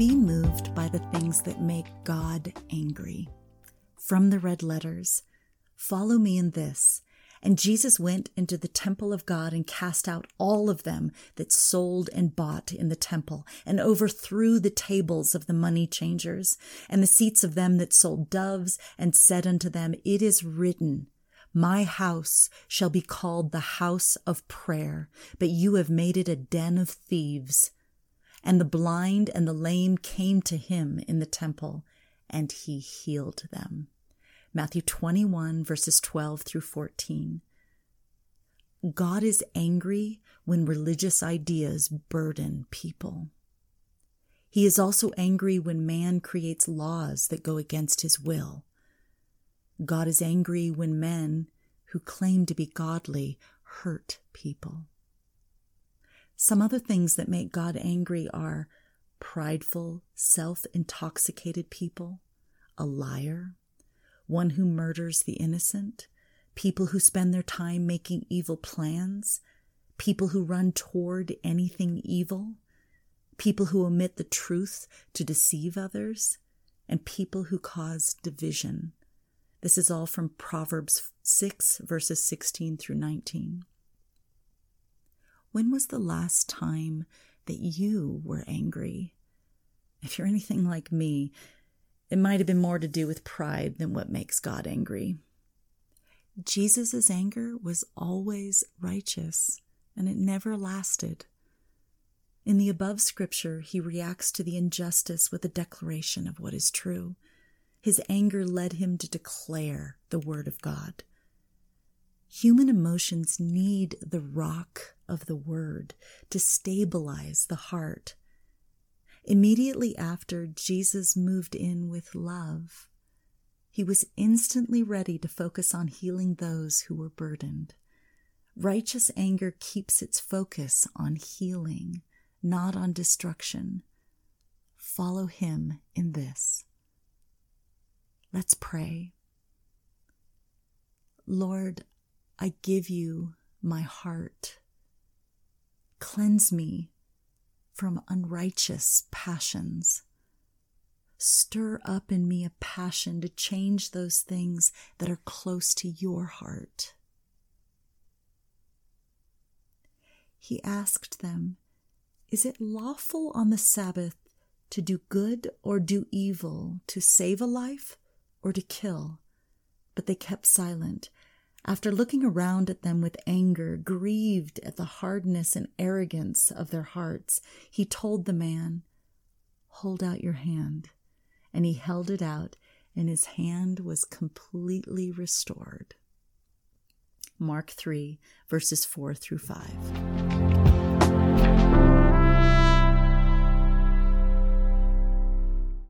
are the things that make God angry. From the red letters, follow me in this. And Jesus went into the temple of God and cast out all of them that sold and bought in the temple, and overthrew the tables of the money changers, and the seats of them that sold doves, and said unto them, It is written, My house shall be called the house of prayer, but you have made it a den of thieves. And the blind and the lame came to him in the temple, and he healed them. Matthew 21, verses 12 through 14. God is angry when religious ideas burden people. He is also angry when man creates laws that go against his will. God is angry when men who claim to be godly hurt people. Some other things that make God angry are prideful, self intoxicated people, a liar, one who murders the innocent, people who spend their time making evil plans, people who run toward anything evil, people who omit the truth to deceive others, and people who cause division. This is all from Proverbs 6, verses 16 through 19. When was the last time that you were angry? If you're anything like me, it might have been more to do with pride than what makes God angry. Jesus' anger was always righteous, and it never lasted. In the above scripture, he reacts to the injustice with a declaration of what is true. His anger led him to declare the word of God. Human emotions need the rock of the word to stabilize the heart Immediately after, Jesus moved in with love. He was instantly ready to focus on healing those who were burdened. Righteous anger keeps its focus on healing, not on destruction. Follow him in this. Let's pray. Lord, I give you my heart. Cleanse me from unrighteous passions. Stir up in me a passion to change those things that are close to your heart. He asked them, Is it lawful on the Sabbath to do good or do evil, to save a life or to kill? But they kept silent after looking around at them with anger, grieved at the hardness and arrogance of their hearts, he told the man, Hold out your hand. And he held it out, and his hand was completely restored. Mark 3, verses 4 through 5.